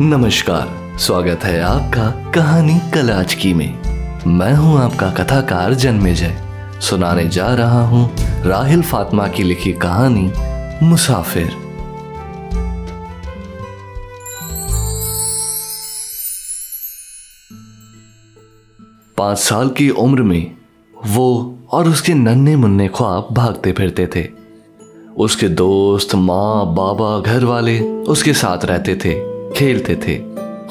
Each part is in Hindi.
नमस्कार, स्वागत है आपका कहानी कलाचकी में। मैं हूँ आपका कथाकार जन्मेजय। सुनाने जा रहा हूँ राहिल फातिमा की लिखी कहानी, मुसाफिर। पाँच साल की उम्र में वो और उसके नन्हे मुन्ने ख्वाब भागते फिरते थे। उसके दोस्त, माँ, बाबा घर वाले उसके साथ रहते थे। खेलते थे,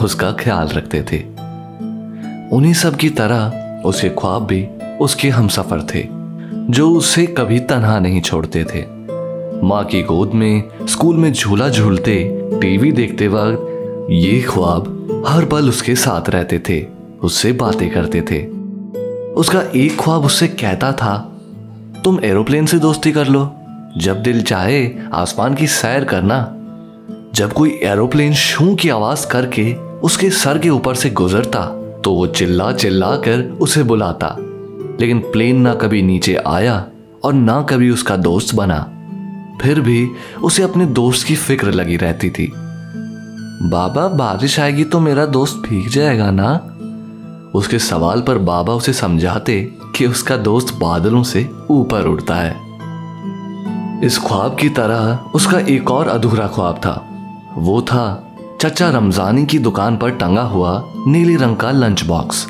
उसका ख्याल रखते थे। उन्हीं सब की तरह उसके ख्वाब भी उसके हम सफ़र थे, जो उसे कभी तनहा नहीं छोड़ते थे। माँ की गोद में, स्कूल में झूला झूलते, टीवी देखते वक्त ये ख्वाब हर पल उसके साथ रहते थे, उससे बातें करते थे। उसका एक ख्वाब उससे कहता था, तुम एरोप्लेन से दोस्ती कर लो, जब दिल चाहे आसमान की सैर करना जब कोई एरोप्लेन शू की आवाज़ करके उसके सर के ऊपर से गुजरता तो वो चिल्ला चिल्ला कर उसे बुलाता। लेकिन प्लेन ना कभी नीचे आया और ना कभी उसका दोस्त बना। फिर भी उसे अपने दोस्त की फ़िक्र लगी रहती थी। बाबा, बारिश आएगी तो मेरा दोस्त भीग जाएगा ना? उसके सवाल पर बाबा उसे समझाते कि उसका दोस्त बादलों से ऊपर उड़ता है। इस ख्वाब की तरह उसका एक और अधूरा ख्वाब था। वो था चचा रमजानी की दुकान पर टंगा हुआ नीले रंग का लंच बॉक्स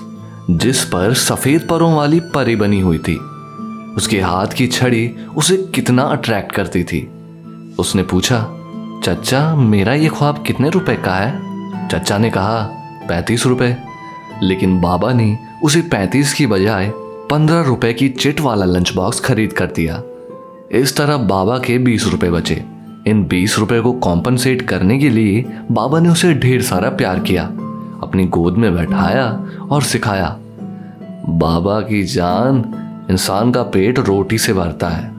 जिस पर सफ़ेद परों वाली परी बनी हुई थी। उसके हाथ की छड़ी उसे कितना अट्रैक्ट करती थी। उसने पूछा, चचा, मेरा ये ख्वाब कितने रुपए का है? चचा ने कहा, पैंतीस रुपए। लेकिन बाबा ने उसे पैंतीस की बजाय पंद्रह रुपए की चिट वाला लंच बॉक्स खरीद कर दिया। इस तरह बाबा के बीस रुपए बचे। इन बीस रुपए को कॉम्पनसेट करने के लिए बाबा ने उसे ढेर सारा प्यार किया, अपनी गोद में बैठाया और सिखाया, बाबा की जान इंसान का पेट रोटी से भरता है,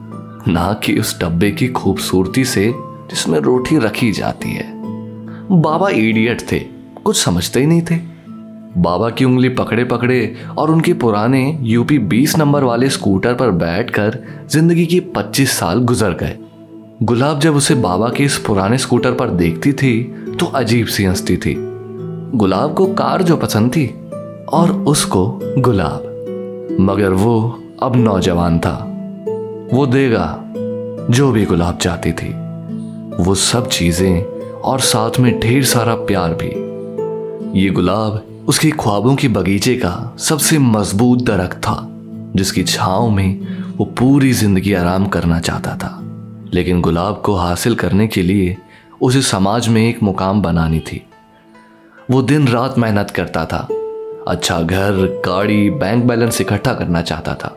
ना कि उस डब्बे की खूबसूरती से जिसमें रोटी रखी जाती है। बाबा इडियट थे, कुछ समझते ही नहीं थे। बाबा की उंगली पकड़े पकड़े और उनके पुराने यूपी 20 नंबर वाले स्कूटर पर बैठकर ज़िंदगी के 25 साल गुजर गए। गुलाब जब उसे बाबा के इस पुराने स्कूटर पर देखती थी तो अजीब सी हंसती थी। गुलाब को कार जो पसंद थी, और उसको गुलाब। मगर वो अब नौजवान था। वो देगा, जो भी गुलाब चाहती थी। वो सब चीज़ें, और साथ में ढेर सारा प्यार भी। ये गुलाब उसके ख्वाबों के बगीचे का सबसे मज़बूत दरख्त था, जिसकी छाव में वो पूरी ज़िंदगी आराम करना चाहता था। लेकिन गुलाब को हासिल करने के लिए उसे समाज में एक मुकाम बनानी थी। वो दिन रात मेहनत करता था अच्छा घर, गाड़ी बैंक बैलेंस इकट्ठा करना चाहता था,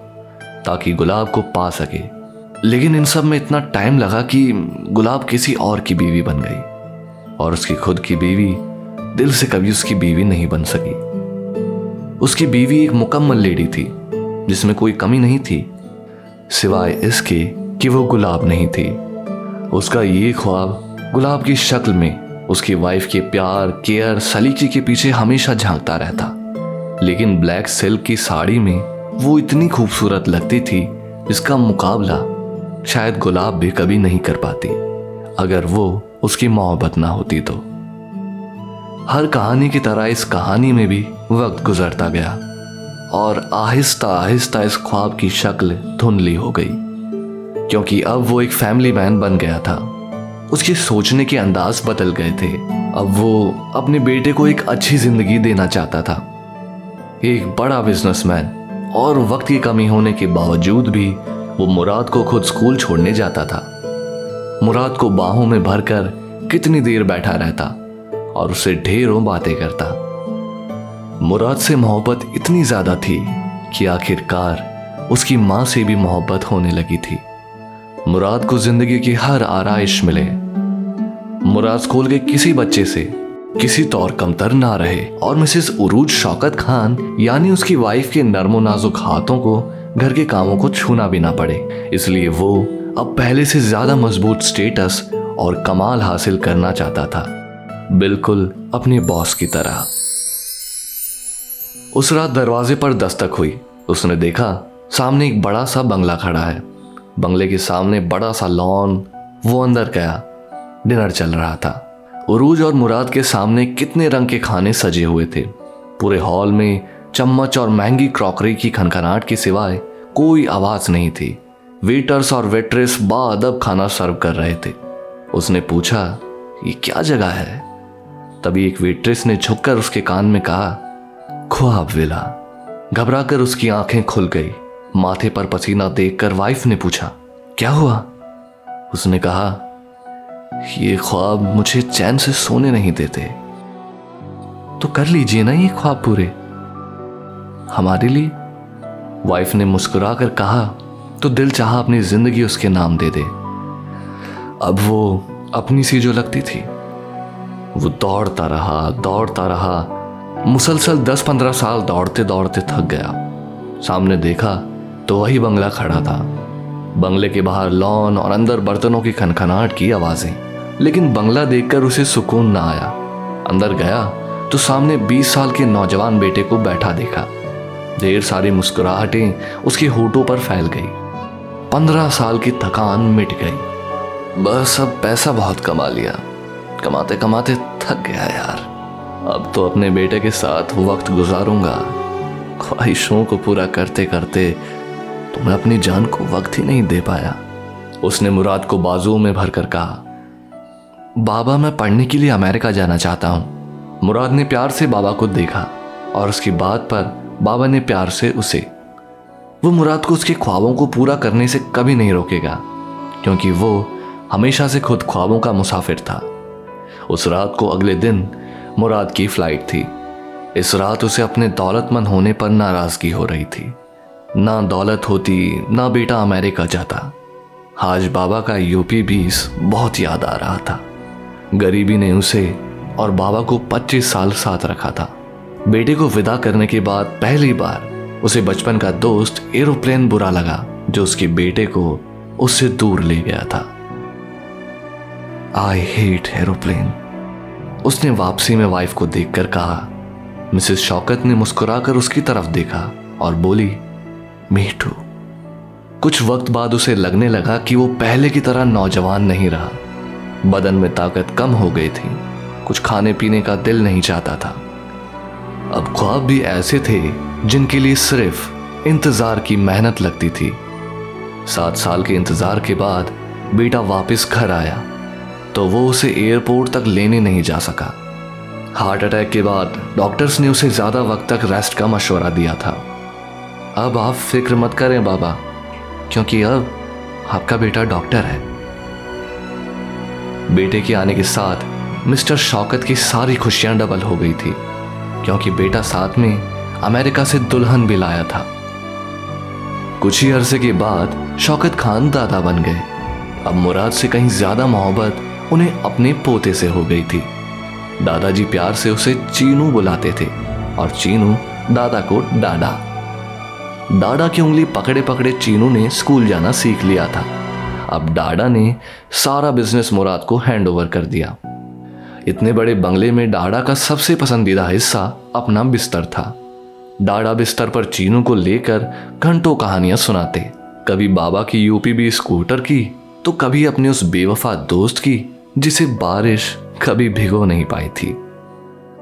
ताकि गुलाब को पा सके। लेकिन इन सब में इतना टाइम लगा कि गुलाब किसी और की बीवी बन गई, और उसकी खुद की बीवी दिल से कभी उसकी बीवी नहीं बन सकी। उसकी बीवी एक मुकम्मल लेडी थी, जिसमें कोई कमी नहीं थी, सिवाय इसके कि वो गुलाब नहीं थी। उसका ये ख्वाब गुलाब की शक्ल में उसकी वाइफ के प्यार केयर सलीके के पीछे हमेशा झांकता रहता। लेकिन ब्लैक सिल्क की साड़ी में वो इतनी खूबसूरत लगती थी जिसका मुकाबला शायद गुलाब भी कभी नहीं कर पाती, अगर वो उसकी मोहब्बत ना होती तो। हर कहानी की तरह इस कहानी में भी वक्त गुजरता गया और आहिस्ता आहिस्ता इस ख्वाब की शक्ल धुंधली हो गई। क्योंकि अब वो एक फैमिली मैन बन गया था। उसके सोचने के अंदाज बदल गए थे। अब वो अपने बेटे को एक अच्छी ज़िंदगी देना चाहता था। एक बड़ा बिजनेसमैन और वक्त की कमी होने के बावजूद भी वो मुराद को खुद स्कूल छोड़ने जाता था। मुराद को बाहों में भरकर कितनी देर बैठा रहता और उसे ढेरों बातें करता। मुराद से मोहब्बत इतनी ज़्यादा थी कि आखिरकार उसकी माँ से भी मोहब्बत होने लगी थी। मुराद को ज़िंदगी की हर आरइश मिले। मुराद स्कूल के किसी बच्चे से किसी तौर कमतर ना रहे और मिसेस उरूज शौकत खान, यानी उसकी वाइफ के नरमो नाजुक हाथों को घर के कामों को छूना भी ना पड़े। इसलिए वो अब पहले से ज़्यादा मज़बूत स्टेटस और कमाल हासिल करना चाहता था। बिल्कुल अपने बॉस की तरह। उस रात दरवाजे पर दस्तक हुई। उसने देखा सामने एक बड़ा सा बंगला खड़ा है। बंगले के सामने बड़ा सा लॉन वो अंदर गया। डिनर चल रहा था। उरूज और मुराद के सामने कितने रंग के खाने सजे हुए थे। पूरे हॉल में चम्मच और महँगी क्रॉकरी की खनखनाहट के सिवाय कोई आवाज़ नहीं थी। वेटर्स और वेट्रेस बादब खाना सर्व कर रहे थे। उसने पूछा, ये क्या जगह है? तभी एक वेट्रेस ने झुककर उसके कान में कहा, ख्वाब विला। घबराकर उसकी आँखें खुल गई। माथे पर पसीना देखकर वाइफ ने पूछा, क्या हुआ? उसने कहा, ये ख्वाब मुझे चैन से सोने नहीं देते। तो कर लीजिए ना ये ख्वाब पूरे। हमारे लिए वाइफ ने मुस्कुराकर कहा तो दिल चाहा अपनी ज़िंदगी उसके नाम दे दे। अब वो अपनी सी जो लगती थी, वो दौड़ता रहा दौड़ता रहा। मुसलसल दस पंद्रह साल दौड़ते दौड़ते थक गया। सामने देखा तो वही बंगला खड़ा था। बंगले के बाहर लॉन और अंदर बर्तनों की खनखनाहट की आवाज़ें। लेकिन बंगला देखकर उसे सुकून ना आया। अंदर गया तो सामने 20 साल के नौजवान बेटे को बैठा देखा। ढेर सारी मुस्कुराहटें उसके होठों पर फैल गई। पंद्रह साल की थकान मिट गई। बस अब पैसा बहुत कमा लिया। कमाते कमाते थक गया यार। अब तो अपने बेटे के साथ वक्त गुजारूँगा। ख्वाहिशों को पूरा करते करते तो मैं अपनी जान को वक्त ही नहीं दे पाया। उसने मुराद को बाजुओं में भरकर कहा, बाबा, मैं पढ़ने के लिए अमेरिका जाना चाहता हूँ। मुराद ने प्यार से बाबा को देखा और उसकी बात पर बाबा ने प्यार से उसे। वो मुराद को उसके ख्वाबों को पूरा करने से कभी नहीं रोकेगा, क्योंकि वो हमेशा से खुद ख्वाबों का मुसाफिर था। उस रात को अगले दिन मुराद की फ़्लाइट थी। इस रात उसे अपने दौलतमंद होने पर नाराज़गी हो रही थी। ना दौलत होती, ना बेटा अमेरिका जाता। आज बाबा का यूपी बीस बहुत याद आ रहा था। गरीबी ने उसे और बाबा को 25 साल साथ रखा था। बेटे को विदा करने के बाद पहली बार उसे बचपन का दोस्त एरोप्लेन बुरा लगा, जो उसके बेटे को उससे दूर ले गया था। आई हेट एरोप्लेन उसने वापसी में वाइफ को देखकर कहा, मिसेस शौकत ने मुस्कुराकर उसकी तरफ़ देखा और बोली मीठू। कुछ वक्त बाद उसे लगने लगा कि वो पहले की तरह नौजवान नहीं रहा। बदन में ताकत कम हो गई थी। कुछ खाने पीने का दिल नहीं चाहता था। अब ख्वाब भी ऐसे थे जिनके लिए सिर्फ़ इंतज़ार की मेहनत लगती थी। सात साल के इंतज़ार के बाद बेटा वापस घर आया तो वो उसे एयरपोर्ट तक लेने नहीं जा सका। हार्ट अटैक के बाद डॉक्टर्स ने उसे ज़्यादा वक्त तक रेस्ट का मशवरा दिया था। अब आप फ़िक्र मत करें, बाबा, क्योंकि अब आपका बेटा डॉक्टर है। बेटे के आने के साथ मिस्टर शौकत की सारी खुशियाँ डबल हो गई थी, क्योंकि बेटा साथ में अमेरिका से दुल्हन भी लाया था। कुछ ही अरसे के बाद शौकत खान दादा बन गए। अब मुराद से कहीं ज़्यादा मोहब्बत उन्हें अपने पोते से हो गई थी। दादाजी प्यार से उसे चीनू बुलाते थे और चीनू दादा को डाडा डाडा की उंगली पकड़े पकड़े चीनू ने स्कूल जाना सीख लिया था। अब डाडा ने सारा बिज़नेस मुराद को हैंड ओवर कर दिया। इतने बड़े बंगले में डाडा का सबसे पसंदीदा हिस्सा अपना बिस्तर था। डाडा बिस्तर पर चीनू को लेकर घंटों कहानियाँ सुनाते। कभी बाबा की यूपी भी स्कूटर की तो कभी अपने उस बेवफा दोस्त की, जिसे बारिश कभी भिगो नहीं पाई थी।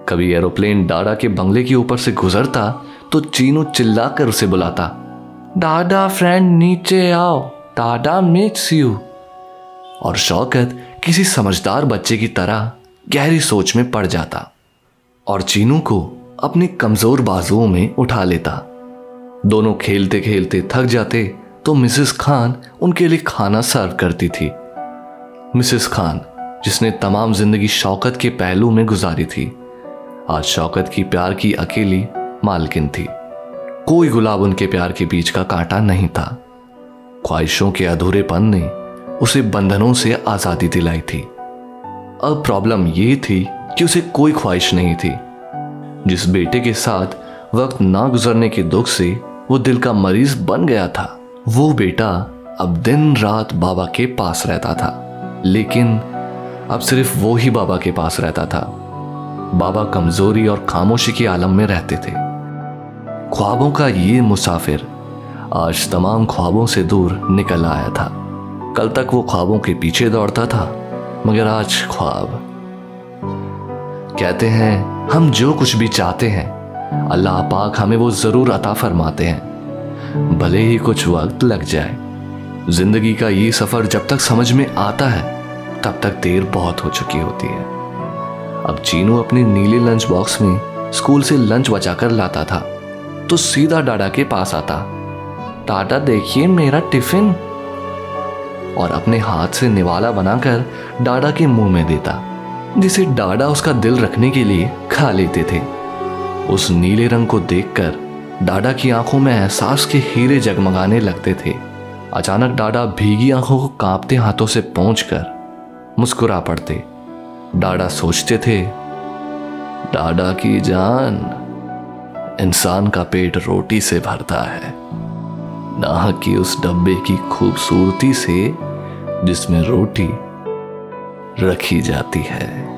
कभी एरोप्लेन डाडा के बंगले के ऊपर से गुजरता तो चीनू चिल्लाकर उसे बुलाता डाडा फ्रेंड नीचे आओ टाटा मेक्स यू और शौकत किसी समझदार बच्चे की तरह गहरी सोच में पड़ जाता और चीनू को अपने कमज़ोर बाजुओं में उठा लेता। दोनों खेलते खेलते थक जाते तो मिसेस खान उनके लिए खाना सर्व करती थी। मिसेस खान, जिसने तमाम ज़िंदगी शौकत के पहलू में गुजारी थी, आज शौकत की प्यार की अकेली मालकिन थी। कोई गुलाब उनके प्यार के बीच का कांटा नहीं था। ख्वाहिशों के अधूरेपन ने उसे बंधनों से आज़ादी दिलाई थी। अब प्रॉब्लम ये थी कि उसे कोई ख्वाहिश नहीं थी। जिस बेटे के साथ वक्त ना गुजरने के दुख से वो दिल का मरीज़ बन गया था, वो बेटा अब दिन रात बाबा के पास रहता था। लेकिन अब सिर्फ़ वो ही बाबा के पास रहता था। बाबा कमज़ोरी और खामोशी के आलम में रहते थे। ख्वाबों का ये मुसाफिर आज तमाम ख्वाबों से दूर निकल आया था। कल तक वो ख्वाबों के पीछे दौड़ता था, मगर आज ख्वाब। कहते हैं, हम जो कुछ भी चाहते हैं, अल्लाह पाक हमें वो ज़रूर अता फरमाते हैं। भले ही कुछ वक्त लग जाए। ज़िंदगी का ये सफ़र जब तक समझ में आता है, तब तक देर बहुत हो चुकी होती है। अब चीनू अपने नीले लंच बॉक्स में स्कूल से लंच बचाकर लाता था। तो सीधा डाडा के पास आता। टाटा देखिए मेरा टिफ़िन। और अपने हाथ से निवाला बनाकर डाडा के मुँह में देता, जिसे डाडा उसका दिल रखने के लिए खा लेते थे। उस नीले रंग को देखकर डाडा की आँखों में एहसास के हीरे जगमगाने लगते थे। अचानक डाडा भीगी आँखों को कांपते हाथों से पहुँच कर मुस्कुरा पड़ते। डाडा सोचते थे, डाडा की जान इंसान का पेट रोटी से भरता है। ना कि उस डब्बे की खूबसूरती से जिसमें रोटी रखी जाती है।